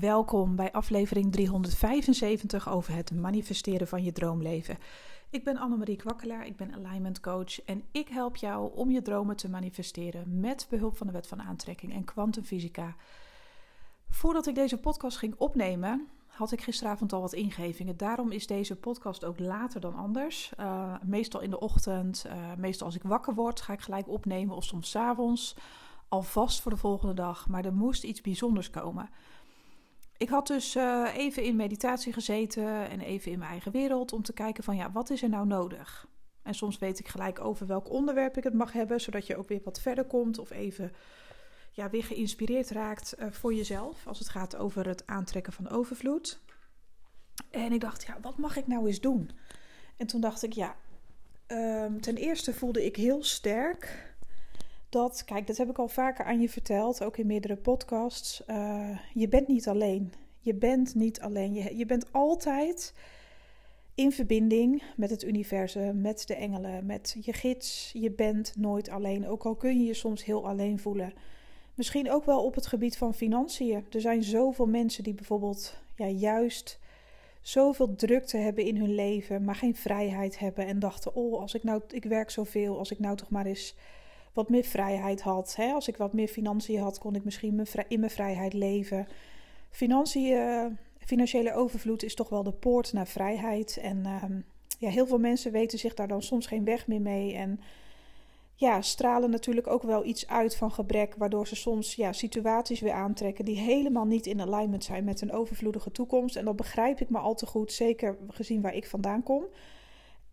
Welkom bij aflevering 375 over het manifesteren van je droomleven. Ik ben Annemarie Kwakkelaar, ik ben alignment coach en ik help jou om je dromen te manifesteren met behulp van de wet van aantrekking en kwantumfysica. Voordat ik deze podcast ging opnemen, had ik gisteravond al wat ingevingen. Daarom is deze podcast ook later dan anders. Uh, meestal in de ochtend, uh, meestal als ik wakker word, ga ik gelijk opnemen of soms s avonds. Alvast voor de volgende dag. Maar er moest iets bijzonders komen. Ik had dus uh, even in meditatie gezeten en even in mijn eigen wereld om te kijken van ja, wat is er nou nodig? En soms weet ik gelijk over welk onderwerp ik het mag hebben, zodat je ook weer wat verder komt of even ja, weer geïnspireerd raakt uh, voor jezelf als het gaat over het aantrekken van overvloed. En ik dacht, ja, wat mag ik nou eens doen? En toen dacht ik, ja, um, ten eerste voelde ik heel sterk dat, kijk, dat heb ik al vaker aan je verteld, ook in meerdere podcasts. Uh, je bent niet alleen. Je bent niet alleen. Je, je bent altijd in verbinding met het universum, met de engelen, met je gids. Je bent nooit alleen, ook al kun je je soms heel alleen voelen. Misschien ook wel op het gebied van financiën. Er zijn zoveel mensen die bijvoorbeeld ja, juist zoveel drukte hebben in hun leven, maar geen vrijheid hebben en dachten: "Oh, als ik nou ik werk zoveel, als ik nou toch maar eens wat meer vrijheid had. Hè? Als ik wat meer financiën had, kon ik misschien in mijn vrijheid leven. Financiën, financiële overvloed is toch wel de poort naar vrijheid. En ehm, ja, heel veel mensen weten zich daar dan soms geen weg meer mee. En ja, stralen natuurlijk ook wel iets uit van gebrek, waardoor ze soms ja, situaties weer aantrekken die helemaal niet in alignment zijn met een overvloedige toekomst. En dat begrijp ik maar al te goed, zeker gezien waar ik vandaan kom.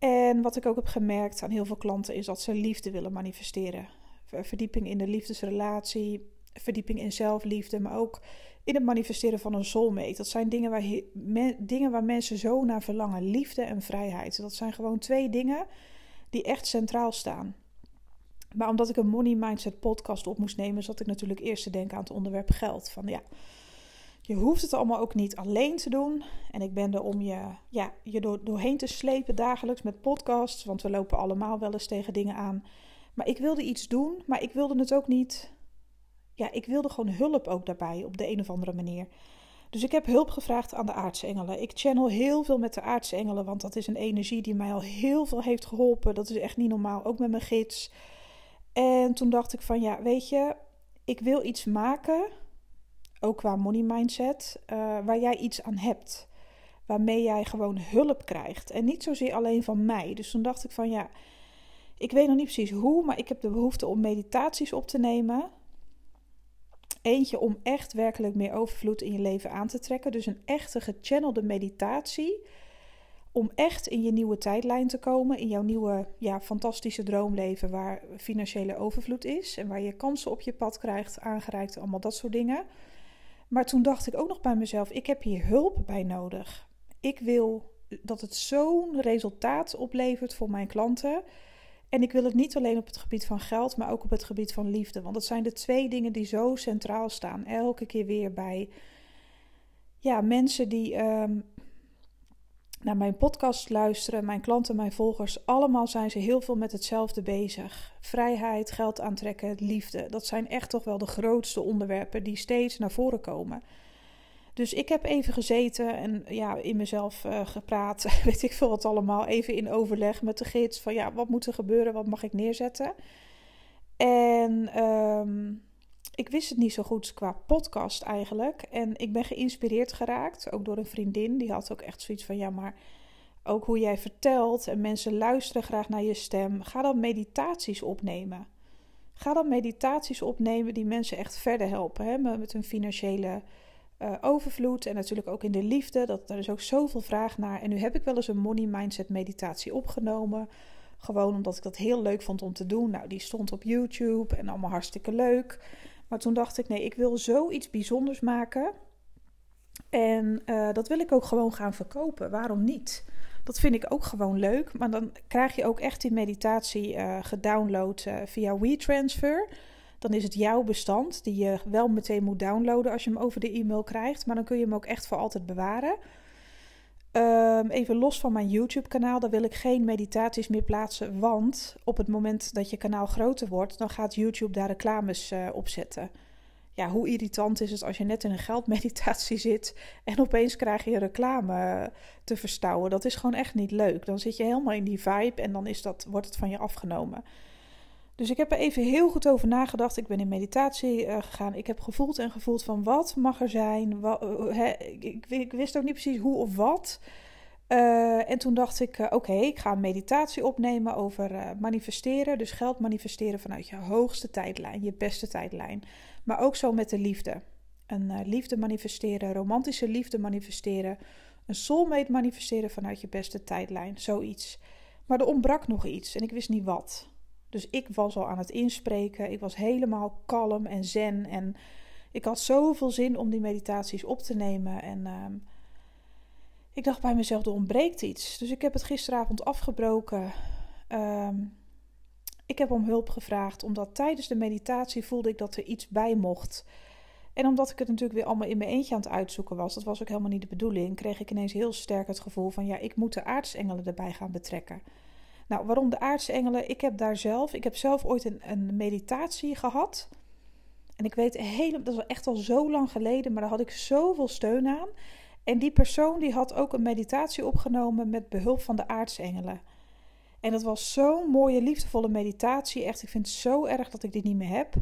En wat ik ook heb gemerkt aan heel veel klanten is dat ze liefde willen manifesteren. Verdieping in de liefdesrelatie, verdieping in zelfliefde, maar ook in het manifesteren van een soulmate. Dat zijn dingen waar, dingen waar mensen zo naar verlangen. Liefde en vrijheid. Dat zijn gewoon twee dingen die echt centraal staan. Maar omdat ik een Money Mindset podcast op moest nemen, zat ik natuurlijk eerst te denken aan het onderwerp geld. Van ja, je hoeft het allemaal ook niet alleen te doen. En ik ben er om je, ja, je door, doorheen te slepen dagelijks met podcasts. Want we lopen allemaal wel eens tegen dingen aan. Maar ik wilde iets doen, maar ik wilde het ook niet. Ja, ik wilde gewoon hulp ook daarbij op de een of andere manier. Dus ik heb hulp gevraagd aan de aartsengelen. Ik channel heel veel met de aartsengelen, want dat is een energie die mij al heel veel heeft geholpen. Dat is echt niet normaal, ook met mijn gids. En toen dacht ik van ja, weet je, ik wil iets maken ook qua money mindset, uh, waar jij iets aan hebt. Waarmee jij gewoon hulp krijgt. En niet zozeer alleen van mij. Dus toen dacht ik van ja, ik weet nog niet precies hoe, maar ik heb de behoefte om meditaties op te nemen. Eentje om echt werkelijk meer overvloed in je leven aan te trekken. Dus een echte gechannelde meditatie. Om echt in je nieuwe tijdlijn te komen. In jouw nieuwe, ja, fantastische droomleven. Waar financiële overvloed is. En waar je kansen op je pad krijgt, aangereikt, allemaal dat soort dingen. Maar toen dacht ik ook nog bij mezelf: ik heb hier hulp bij nodig. Ik wil dat het zo'n resultaat oplevert voor mijn klanten. En ik wil het niet alleen op het gebied van geld, maar ook op het gebied van liefde. Want dat zijn de twee dingen die zo centraal staan. Elke keer weer bij ja, mensen die um, naar mijn podcast luisteren, mijn klanten, mijn volgers, allemaal zijn ze heel veel met hetzelfde bezig. Vrijheid, geld aantrekken, liefde. Dat zijn echt toch wel de grootste onderwerpen die steeds naar voren komen. Dus ik heb even gezeten en ja, in mezelf uh, gepraat, weet ik veel wat allemaal. Even in overleg met de gids van ja, wat moet er gebeuren, wat mag ik neerzetten. En um, ik wist het niet zo goed qua podcast eigenlijk. En ik ben geïnspireerd geraakt, ook door een vriendin. Die had ook echt zoiets van, ja, maar ook hoe jij vertelt en mensen luisteren graag naar je stem. Ga dan meditaties opnemen. Ga dan meditaties opnemen die mensen echt verder helpen. Hè? Met hun financiële uh, overvloed en natuurlijk ook in de liefde. Dat, daar is ook zoveel vraag naar. En nu heb ik wel eens een money mindset meditatie opgenomen. Gewoon omdat ik dat heel leuk vond om te doen. Nou, die stond op YouTube en allemaal hartstikke leuk. Maar toen dacht ik, nee, ik wil zoiets bijzonders maken. En uh, dat wil ik ook gewoon gaan verkopen. Waarom niet? Dat vind ik ook gewoon leuk. Maar dan krijg je ook echt die meditatie uh, gedownload uh, via WeTransfer. Dan is het jouw bestand die je wel meteen moet downloaden als je hem over de e-mail krijgt. Maar dan kun je hem ook echt voor altijd bewaren. Um, even los van mijn YouTube-kanaal, daar wil ik geen meditaties meer plaatsen. Want op het moment dat je kanaal groter wordt, dan gaat YouTube daar reclames uh, op zetten. ja, hoe irritant is het als je net in een geldmeditatie zit en opeens krijg je reclame te verstouwen. Dat is gewoon echt niet leuk. Dan zit je helemaal in die vibe en dan is dat, wordt het van je afgenomen. Dus ik heb er even heel goed over nagedacht. Ik ben in meditatie uh, gegaan. Ik heb gevoeld en gevoeld van wat mag er zijn. Wat, uh, ik, wist ook niet precies hoe of wat. Uh, en toen dacht ik, oké, ik ga een meditatie opnemen over manifesteren. Dus geld manifesteren vanuit je hoogste tijdlijn, je beste tijdlijn. Maar ook zo met de liefde. Een liefde manifesteren, romantische liefde manifesteren. Een soulmate manifesteren vanuit je beste tijdlijn, zoiets. Maar er ontbrak nog iets en ik wist niet wat. Dus ik was al aan het inspreken. Ik was helemaal kalm en zen. En ik had zoveel zin om die meditaties op te nemen. En uh, ik dacht bij mezelf, er ontbreekt iets. Dus ik heb het gisteravond afgebroken. Uh, ik heb om hulp gevraagd, omdat tijdens de meditatie voelde ik dat er iets bij mocht. En omdat ik het natuurlijk weer allemaal in mijn eentje aan het uitzoeken was, dat was ook helemaal niet de bedoeling, kreeg ik ineens heel sterk het gevoel van ja, ik moet de aartsengelen erbij gaan betrekken. Nou, waarom de aardse engelen? Ik heb daar zelf, ik heb zelf ooit een, een meditatie gehad. En ik weet helemaal, dat is echt al zo lang geleden, maar daar had ik zoveel steun aan. En die persoon die had ook een meditatie opgenomen met behulp van de aartsengelen. En dat was zo'n mooie, liefdevolle meditatie. Echt, ik vind het zo erg dat ik dit niet meer heb.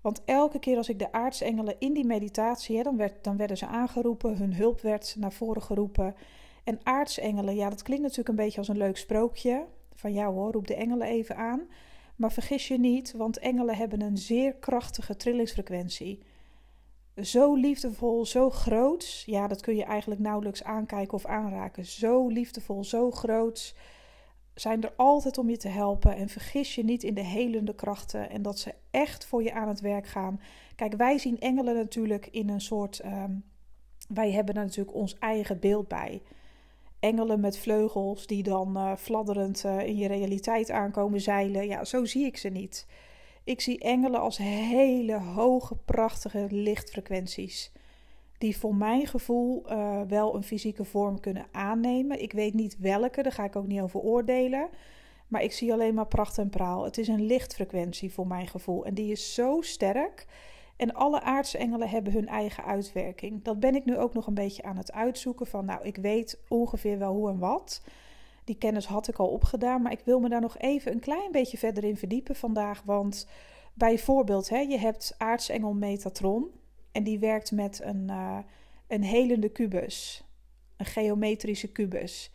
Want elke keer als ik de aartsengelen in die meditatie, hè, dan, werd, dan werden ze aangeroepen, hun hulp werd naar voren geroepen. En aartsengelen, ja, dat klinkt natuurlijk een beetje als een leuk sprookje van ja hoor, roep de engelen even aan. Maar vergis je niet, want engelen hebben een zeer krachtige trillingsfrequentie. Zo liefdevol, zo groot. Ja, dat kun je eigenlijk nauwelijks aankijken of aanraken. Zo liefdevol, zo groot. Zijn er altijd om je te helpen. En vergis je niet in de helende krachten. En dat ze echt voor je aan het werk gaan. Kijk, wij zien engelen natuurlijk in een soort. Um, wij hebben er natuurlijk ons eigen beeld bij engelen met vleugels die dan uh, fladderend uh, in je realiteit aankomen zeilen. Ja, zo zie ik ze niet. Ik zie engelen als hele hoge, prachtige lichtfrequenties. Die voor mijn gevoel uh, wel een fysieke vorm kunnen aannemen. Ik weet niet welke, daar ga ik ook niet over oordelen. Maar ik zie alleen maar pracht en praal. Het is een lichtfrequentie voor mijn gevoel. En die is zo sterk en alle aardse engelen hebben hun eigen uitwerking. Dat ben ik nu ook nog een beetje aan het uitzoeken van, nou, ik weet ongeveer wel hoe en wat. Die kennis had ik al opgedaan, maar ik wil me daar nog even een klein beetje verder in verdiepen vandaag. Want bijvoorbeeld, hè, je hebt aartsengel Metatron en die werkt met een, uh, een helende kubus, een geometrische kubus.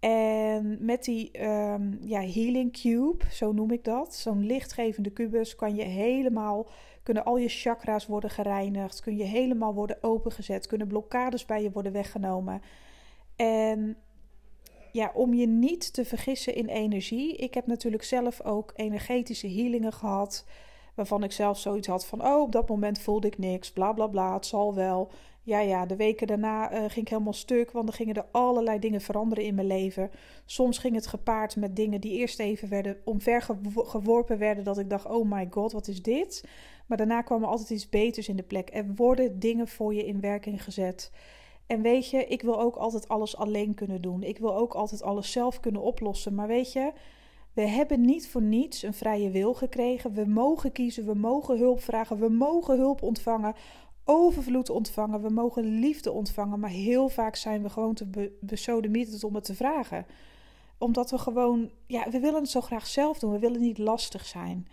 En met die um, ja, healing cube, zo noem ik dat, zo'n lichtgevende kubus, kan je helemaal kunnen al je chakra's worden gereinigd, kun je helemaal worden opengezet, kunnen blokkades bij je worden weggenomen. En ja, om je niet te vergissen in energie. Ik heb natuurlijk zelf ook energetische healingen gehad. Waarvan ik zelf zoiets had van: oh, op dat moment voelde ik niks, bla bla bla, het zal wel. Ja, ja, de weken daarna uh, ging ik helemaal stuk, want er gingen er allerlei dingen veranderen in mijn leven. Soms ging het gepaard met dingen die eerst even werden omvergeworpen werden, dat ik dacht: oh my god, wat is dit? Maar daarna kwam er altijd iets beters in de plek. Er worden dingen voor je in werking gezet. En weet je, ik wil ook altijd alles alleen kunnen doen. Ik wil ook altijd alles zelf kunnen oplossen. Maar weet je, we hebben niet voor niets een vrije wil gekregen. We mogen kiezen, we mogen hulp vragen, we mogen hulp ontvangen, overvloed ontvangen, we mogen liefde ontvangen. Maar heel vaak zijn we gewoon te be om het te vragen. Omdat we gewoon, ja, we willen het zo graag zelf doen. We willen niet lastig zijn.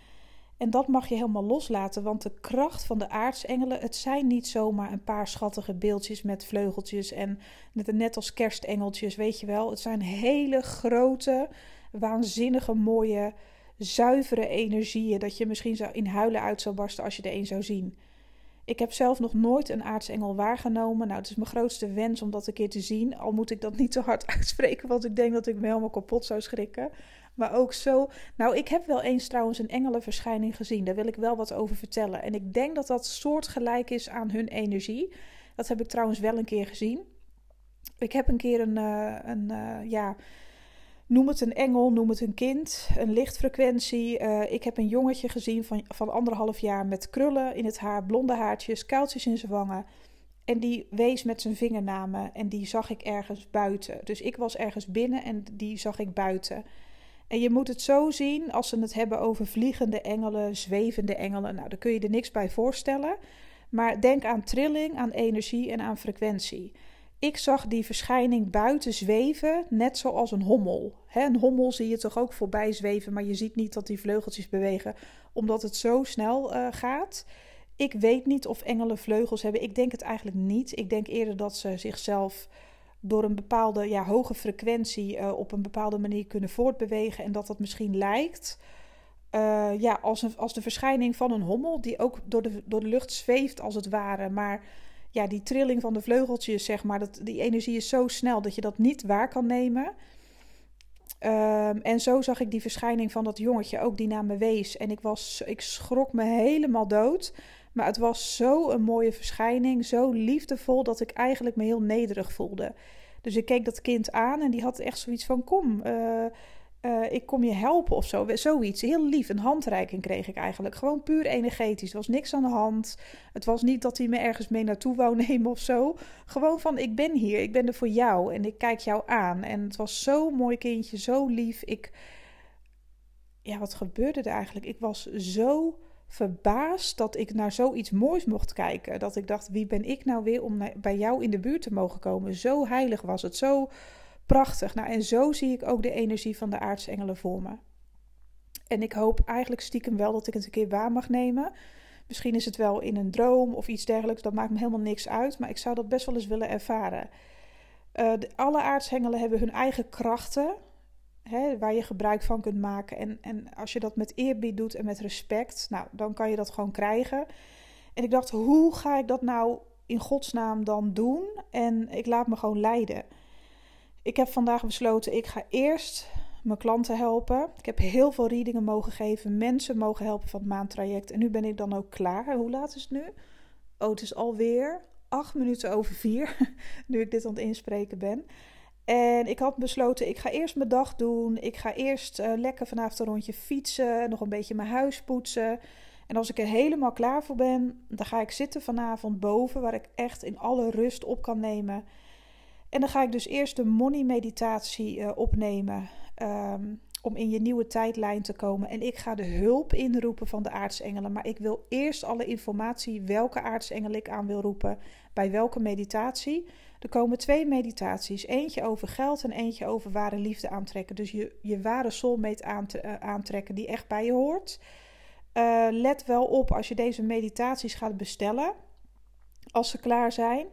En dat mag je helemaal loslaten, want de kracht van de aartsengelen, het zijn niet zomaar een paar schattige beeldjes met vleugeltjes en net als kerstengeltjes, weet je wel. Het zijn hele grote, waanzinnige, mooie, zuivere energieën dat je misschien zou in huilen uit zou barsten als je er een zou zien. Ik heb zelf nog nooit een aartsengel waargenomen. Nou, het is mijn grootste wens om dat een keer te zien. Al moet ik dat niet te hard uitspreken, want ik denk dat ik me helemaal kapot zou schrikken. Maar ook zo. Nou, ik heb wel eens trouwens een engelenverschijning gezien. Daar wil ik wel wat over vertellen. En ik denk dat dat soortgelijk is aan hun energie. Dat heb ik trouwens wel een keer gezien. Ik heb een keer een, uh, een uh, ja, noem het een engel, noem het een kind, een lichtfrequentie. Uh, ik heb een jongetje gezien van, van anderhalf jaar met krullen in het haar, blonde haartjes, kuiltjes in zijn wangen. En die wees met zijn vingernamen en die zag ik ergens buiten. Dus ik was ergens binnen en die zag ik buiten. En je moet het zo zien als ze het hebben over vliegende engelen, zwevende engelen. Nou, daar kun je er niks bij voorstellen. Maar denk aan trilling, aan energie en aan frequentie. Ik zag die verschijning buiten zweven, net zoals een hommel. een hommel zie je toch ook voorbij zweven, maar je ziet niet dat die vleugeltjes bewegen, omdat het zo snel uh, gaat. Ik weet niet of engelen vleugels hebben. Ik denk het eigenlijk niet. Ik denk eerder dat ze zichzelf door een bepaalde ja, hoge frequentie uh, op een bepaalde manier kunnen voortbewegen. En dat dat misschien lijkt uh, ja, als, een, als de verschijning van een hommel, die ook door de, door de lucht zweeft als het ware. Maar ja, die trilling van de vleugeltjes, zeg maar, dat, die energie is zo snel dat je dat niet waar kan nemen. Um, en zo zag ik die verschijning van dat jongetje ook die naar me wees. En ik, was, ik schrok me helemaal dood. Maar het was zo een mooie verschijning, zo liefdevol, dat ik eigenlijk me heel nederig voelde. Dus ik keek dat kind aan en die had echt zoiets van: Kom, uh, uh, ik kom je helpen of zo. Zoiets. Heel lief. Een handreiking kreeg ik eigenlijk. Gewoon puur energetisch. Er was niks aan de hand. Het was niet dat hij me ergens mee naartoe wou nemen of zo. Gewoon van: Ik ben hier. Ik ben er voor jou. En ik kijk jou aan. En het was zo'n mooi kindje. Zo lief. Ik. Ja, wat gebeurde er eigenlijk? Ik was zo verbaasd dat ik naar zoiets moois mocht kijken. Dat ik dacht, wie ben ik nou weer om bij jou in de buurt te mogen komen? Zo heilig was het, zo prachtig. Nou, en zo zie ik ook de energie van de aartsengelen voor me. En ik hoop eigenlijk stiekem wel dat ik het een keer waar mag nemen. Misschien is het wel in een droom of iets dergelijks, dat maakt me helemaal niks uit. Maar ik zou dat best wel eens willen ervaren. Uh, alle aartsengelen hebben hun eigen krachten hè, waar je gebruik van kunt maken. En, en als je dat met eerbied doet en met respect, nou, dan kan je dat gewoon krijgen. En ik dacht, hoe ga ik dat nou in godsnaam dan doen? En ik laat me gewoon leiden. Ik heb vandaag besloten, ik ga eerst mijn klanten helpen. Ik heb heel veel readingen mogen geven, mensen mogen helpen van het maandtraject. En nu ben ik dan ook klaar. Hoe laat is het nu? Oh, het is alweer acht minuten over vier, nu ik dit aan het inspreken ben. En ik had besloten, ik ga eerst mijn dag doen. Ik ga eerst uh, lekker vanavond een rondje fietsen, nog een beetje mijn huis poetsen. En als ik er helemaal klaar voor ben, dan ga ik zitten vanavond boven, waar ik echt in alle rust op kan nemen. En dan ga ik dus eerst de money meditatie uh, opnemen. Um, om in je nieuwe tijdlijn te komen. En ik ga de hulp inroepen van de aartsengelen. Maar ik wil eerst alle informatie welke aartsengel ik aan wil roepen. Bij welke meditatie. Er komen twee meditaties. Eentje over geld en eentje over ware liefde aantrekken. Dus je, je ware soulmate uh, aantrekken die echt bij je hoort. Uh, let wel op als je deze meditaties gaat bestellen. Als ze klaar zijn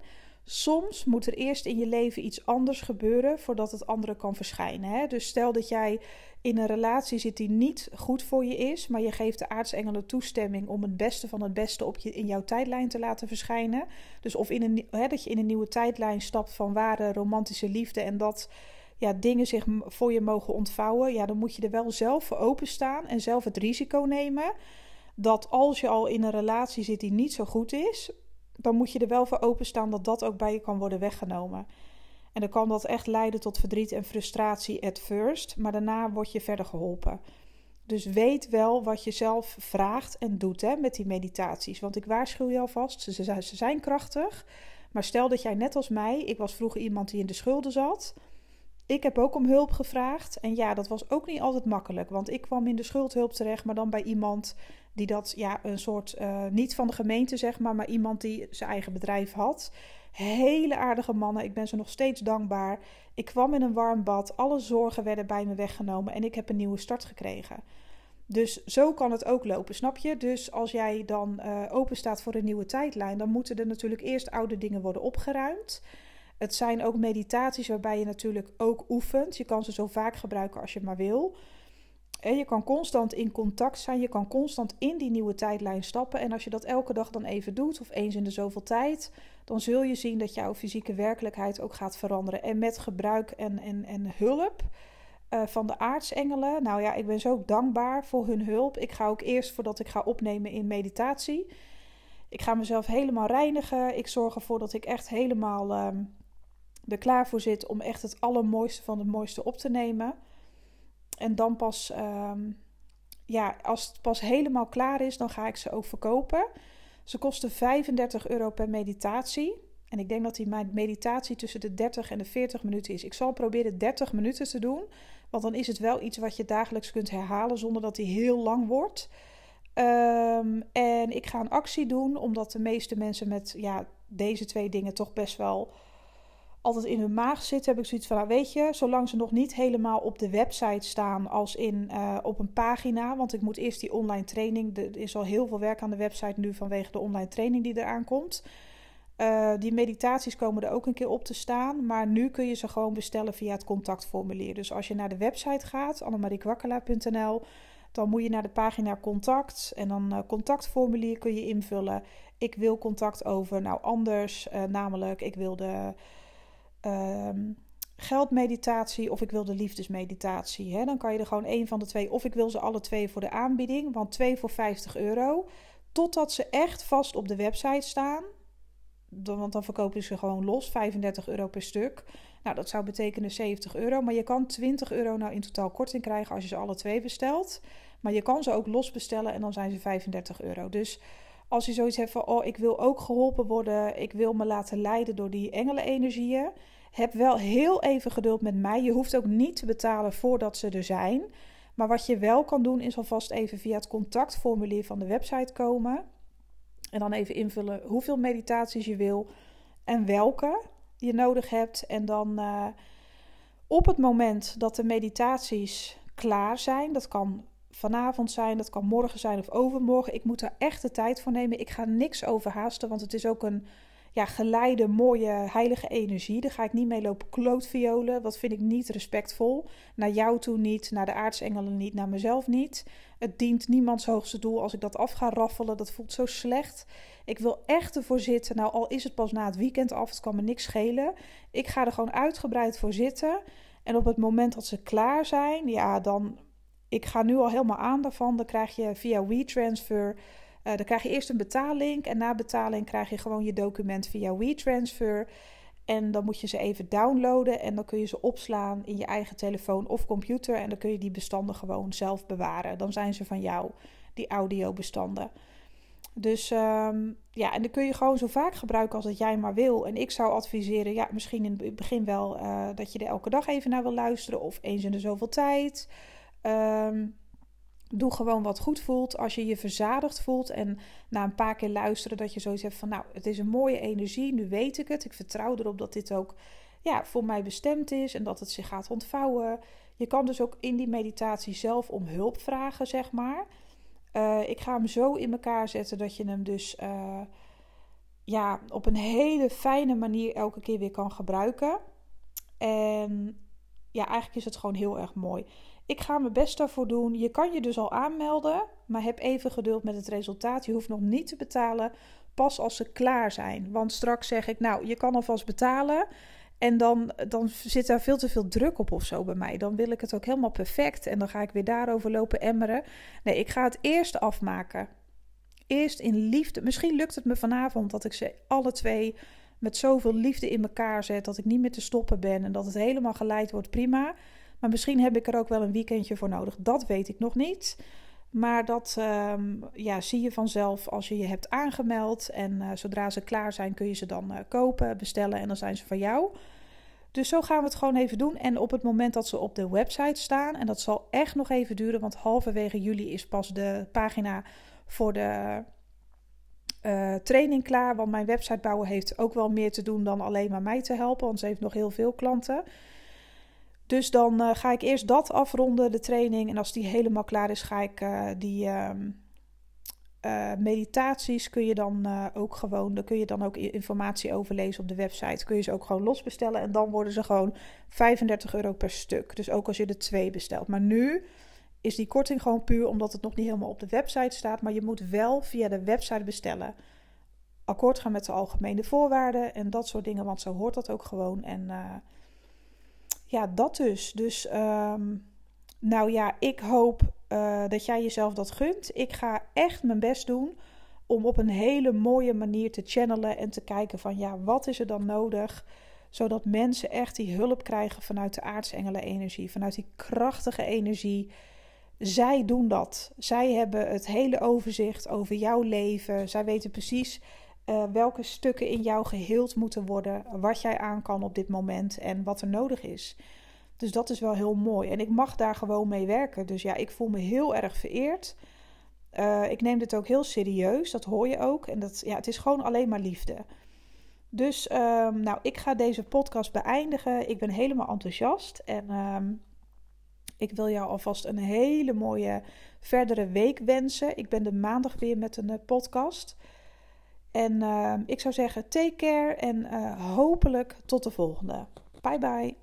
Soms moet er eerst in je leven iets anders gebeuren voordat het andere kan verschijnen. Hè? Dus stel dat jij in een relatie zit die niet goed voor je is, maar je geeft de aartsengelen toestemming om het beste van het beste op je, in jouw tijdlijn te laten verschijnen. Dus of in een, hè, dat je in een nieuwe tijdlijn stapt van ware romantische liefde en dat ja, dingen zich voor je mogen ontvouwen, ja, dan moet je er wel zelf voor openstaan en zelf het risico nemen dat als je al in een relatie zit die niet zo goed is, dan moet je er wel voor openstaan dat dat ook bij je kan worden weggenomen. En dan kan dat echt leiden tot verdriet en frustratie at first, maar daarna word je verder geholpen. Dus weet wel wat je zelf vraagt en doet hè, met die meditaties. Want ik waarschuw je alvast, ze, ze zijn krachtig. Maar stel dat jij net als mij, ik was vroeger iemand die in de schulden zat. Ik heb ook om hulp gevraagd. En ja, dat was ook niet altijd makkelijk. Want ik kwam in de schuldhulp terecht, maar dan bij iemand die dat, ja, een soort, uh, niet van de gemeente zeg maar, maar iemand die zijn eigen bedrijf had. Hele aardige mannen, ik ben ze nog steeds dankbaar. Ik kwam in een warm bad, alle zorgen werden bij me weggenomen en ik heb een nieuwe start gekregen. Dus zo kan het ook lopen, snap je? Dus als jij dan uh, open staat voor een nieuwe tijdlijn, dan moeten er natuurlijk eerst oude dingen worden opgeruimd. Het zijn ook meditaties waarbij je natuurlijk ook oefent. Je kan ze zo vaak gebruiken als je maar wil. En je kan constant in contact zijn, je kan constant in die nieuwe tijdlijn stappen. En als je dat elke dag dan even doet, of eens in de zoveel tijd, dan zul je zien dat jouw fysieke werkelijkheid ook gaat veranderen. En met gebruik en, en, en hulp uh, van de aartsengelen. Nou ja, ik ben zo dankbaar voor hun hulp. Ik ga ook eerst voordat ik ga opnemen in meditatie. Ik ga mezelf helemaal reinigen. Ik zorg ervoor dat ik echt helemaal uh, er klaar voor zit om echt het allermooiste van het mooiste op te nemen. En dan pas, ehm, ja, als het pas helemaal klaar is, dan ga ik ze ook verkopen. Ze kosten 35 euro per meditatie. En ik denk dat die meditatie tussen de 30 en de 40 minuten is. Ik zal proberen 30 minuten te doen. Want dan is het wel iets wat je dagelijks kunt herhalen zonder dat die heel lang wordt. Ehm, en ik ga een actie doen, omdat de meeste mensen met ja, deze twee dingen toch best wel altijd in hun maag zitten. Heb ik zoiets van, nou, weet je, zolang ze nog niet helemaal op de website staan als in uh, op een pagina. Want ik moet eerst die online training. Er is al heel veel werk aan de website nu vanwege de online training die eraan komt. Uh, die meditaties komen er ook een keer op te staan. Maar nu kun je ze gewoon bestellen via het contactformulier. Dus als je naar de website gaat, annemariekwakkelaar.nl, dan moet je naar de pagina contact. En dan uh, contactformulier kun je invullen. Ik wil contact over. Nou, anders. Namelijk, ik wil de um, geldmeditatie of ik wil de liefdesmeditatie. Hè? Dan kan je er gewoon één van de twee. Of ik wil ze alle twee voor de aanbieding. Want twee voor 50 euro. Totdat ze echt vast op de website staan want dan verkopen ze gewoon los, 35 euro per stuk. Nou, dat zou betekenen 70 euro. Maar je kan 20 euro nou in totaal korting krijgen als je ze alle twee bestelt. Maar je kan ze ook los bestellen en dan zijn ze 35 euro. Dus als je zoiets hebt van, oh, ik wil ook geholpen worden. Ik wil me laten leiden door die engelenenergieën. Heb wel heel even geduld met mij. Je hoeft ook niet te betalen voordat ze er zijn. Maar wat je wel kan doen, is alvast even via het contactformulier van de website komen. En dan even invullen hoeveel meditaties je wil en welke je nodig hebt. En dan uh, op het moment dat de meditaties klaar zijn, dat kan vanavond zijn, dat kan morgen zijn of overmorgen. Ik moet er echt de tijd voor nemen. Ik ga niks overhaasten, want het is ook een ja, geleide, mooie, heilige energie. Daar ga ik niet mee lopen klootviolen. Dat vind ik niet respectvol. Naar jou toe niet, naar de aartsengelen niet, naar mezelf niet. Het dient niemands hoogste doel als ik dat af ga raffelen. Dat voelt zo slecht. Ik wil echt ervoor zitten. Nou, al is het pas na het weekend af, het kan me niks schelen. Ik ga er gewoon uitgebreid voor zitten. En op het moment dat ze klaar zijn, ja, dan. Ik ga nu al helemaal aan daarvan. Dan krijg je via WeTransfer uh, dan krijg je eerst een betaling en na betaling krijg je gewoon je document via WeTransfer. En dan moet je ze even downloaden en dan kun je ze opslaan in je eigen telefoon of computer. En dan kun je die bestanden gewoon zelf bewaren. Dan zijn ze van jou, die audiobestanden. Dus um, ja, en dan kun je gewoon zo vaak gebruiken als dat jij maar wil. En ik zou adviseren, ja, misschien in het begin wel uh, dat je er elke dag even naar wil luisteren of eens in de zoveel tijd. Um, Doe gewoon wat goed voelt. Als je je verzadigd voelt en na een paar keer luisteren dat je zoiets hebt van nou, het is een mooie energie, nu weet ik het. Ik vertrouw erop dat dit ook ja, voor mij bestemd is en dat het zich gaat ontvouwen. Je kan dus ook in die meditatie zelf om hulp vragen, zeg maar. Uh, ik ga hem zo in elkaar zetten dat je hem dus uh, ja, op een hele fijne manier elke keer weer kan gebruiken. En ja, eigenlijk is het gewoon heel erg mooi. Ik ga mijn best daarvoor doen. Je kan je dus al aanmelden, maar heb even geduld met het resultaat. Je hoeft nog niet te betalen, pas als ze klaar zijn. Want straks zeg ik, nou, je kan alvast betalen. En dan, dan zit daar veel te veel druk op of zo bij mij. Dan wil ik het ook helemaal perfect. En dan ga ik weer daarover lopen emmeren. Nee, ik ga het eerst afmaken. Eerst in liefde. Misschien lukt het me vanavond dat ik ze alle twee met zoveel liefde in elkaar zet. Dat ik niet meer te stoppen ben. En dat het helemaal geleid wordt. Prima. Maar misschien heb ik er ook wel een weekendje voor nodig. Dat weet ik nog niet. Maar dat um, ja, zie je vanzelf als je je hebt aangemeld. En uh, zodra ze klaar zijn, kun je ze dan uh, kopen, bestellen en dan zijn ze van jou. Dus zo gaan we het gewoon even doen. En op het moment dat ze op de website staan, en dat zal echt nog even duren, want halverwege juli is pas de pagina voor de uh, training klaar. Want mijn website bouwen heeft ook wel meer te doen dan alleen maar mij te helpen, want ze heeft nog heel veel klanten. Dus dan uh, ga ik eerst dat afronden, de training. En als die helemaal klaar is, ga ik uh, die uh, meditaties kun je dan ook gewoon, daar kun je dan ook informatie over lezen op de website. Kun je ze ook gewoon los bestellen en dan worden ze gewoon 35 euro per stuk. Dus ook als je er twee bestelt. Maar nu is die korting gewoon puur omdat het nog niet helemaal op de website staat. Maar je moet wel via de website bestellen. Akkoord gaan met de algemene voorwaarden en dat soort dingen, want zo hoort dat ook gewoon. En ja, dat dus. Dus ehm, nou ja, ik hoop uh, dat jij jezelf dat gunt. Ik ga echt mijn best doen om op een hele mooie manier te channelen en te kijken van ja, wat is er dan nodig? Zodat mensen echt die hulp krijgen vanuit de aartsengelen energie, vanuit die krachtige energie. Zij doen dat. Zij hebben het hele overzicht over jouw leven. Zij weten precies uh, welke stukken in jou geheeld moeten worden, wat jij aan kan op dit moment en wat er nodig is. Dus dat is wel heel mooi. En ik mag daar gewoon mee werken. Dus ja, ik voel me heel erg vereerd. Uh, ik neem dit ook heel serieus, dat hoor je ook. En dat, ja, het is gewoon alleen maar liefde. Dus um, nou, ik ga deze podcast beëindigen. Ik ben helemaal enthousiast. En um, ik wil jou alvast een hele mooie verdere week wensen. Ik ben de maandag weer met een uh, podcast. En uh, ik zou zeggen, take care en uh, hopelijk tot de volgende. Bye bye.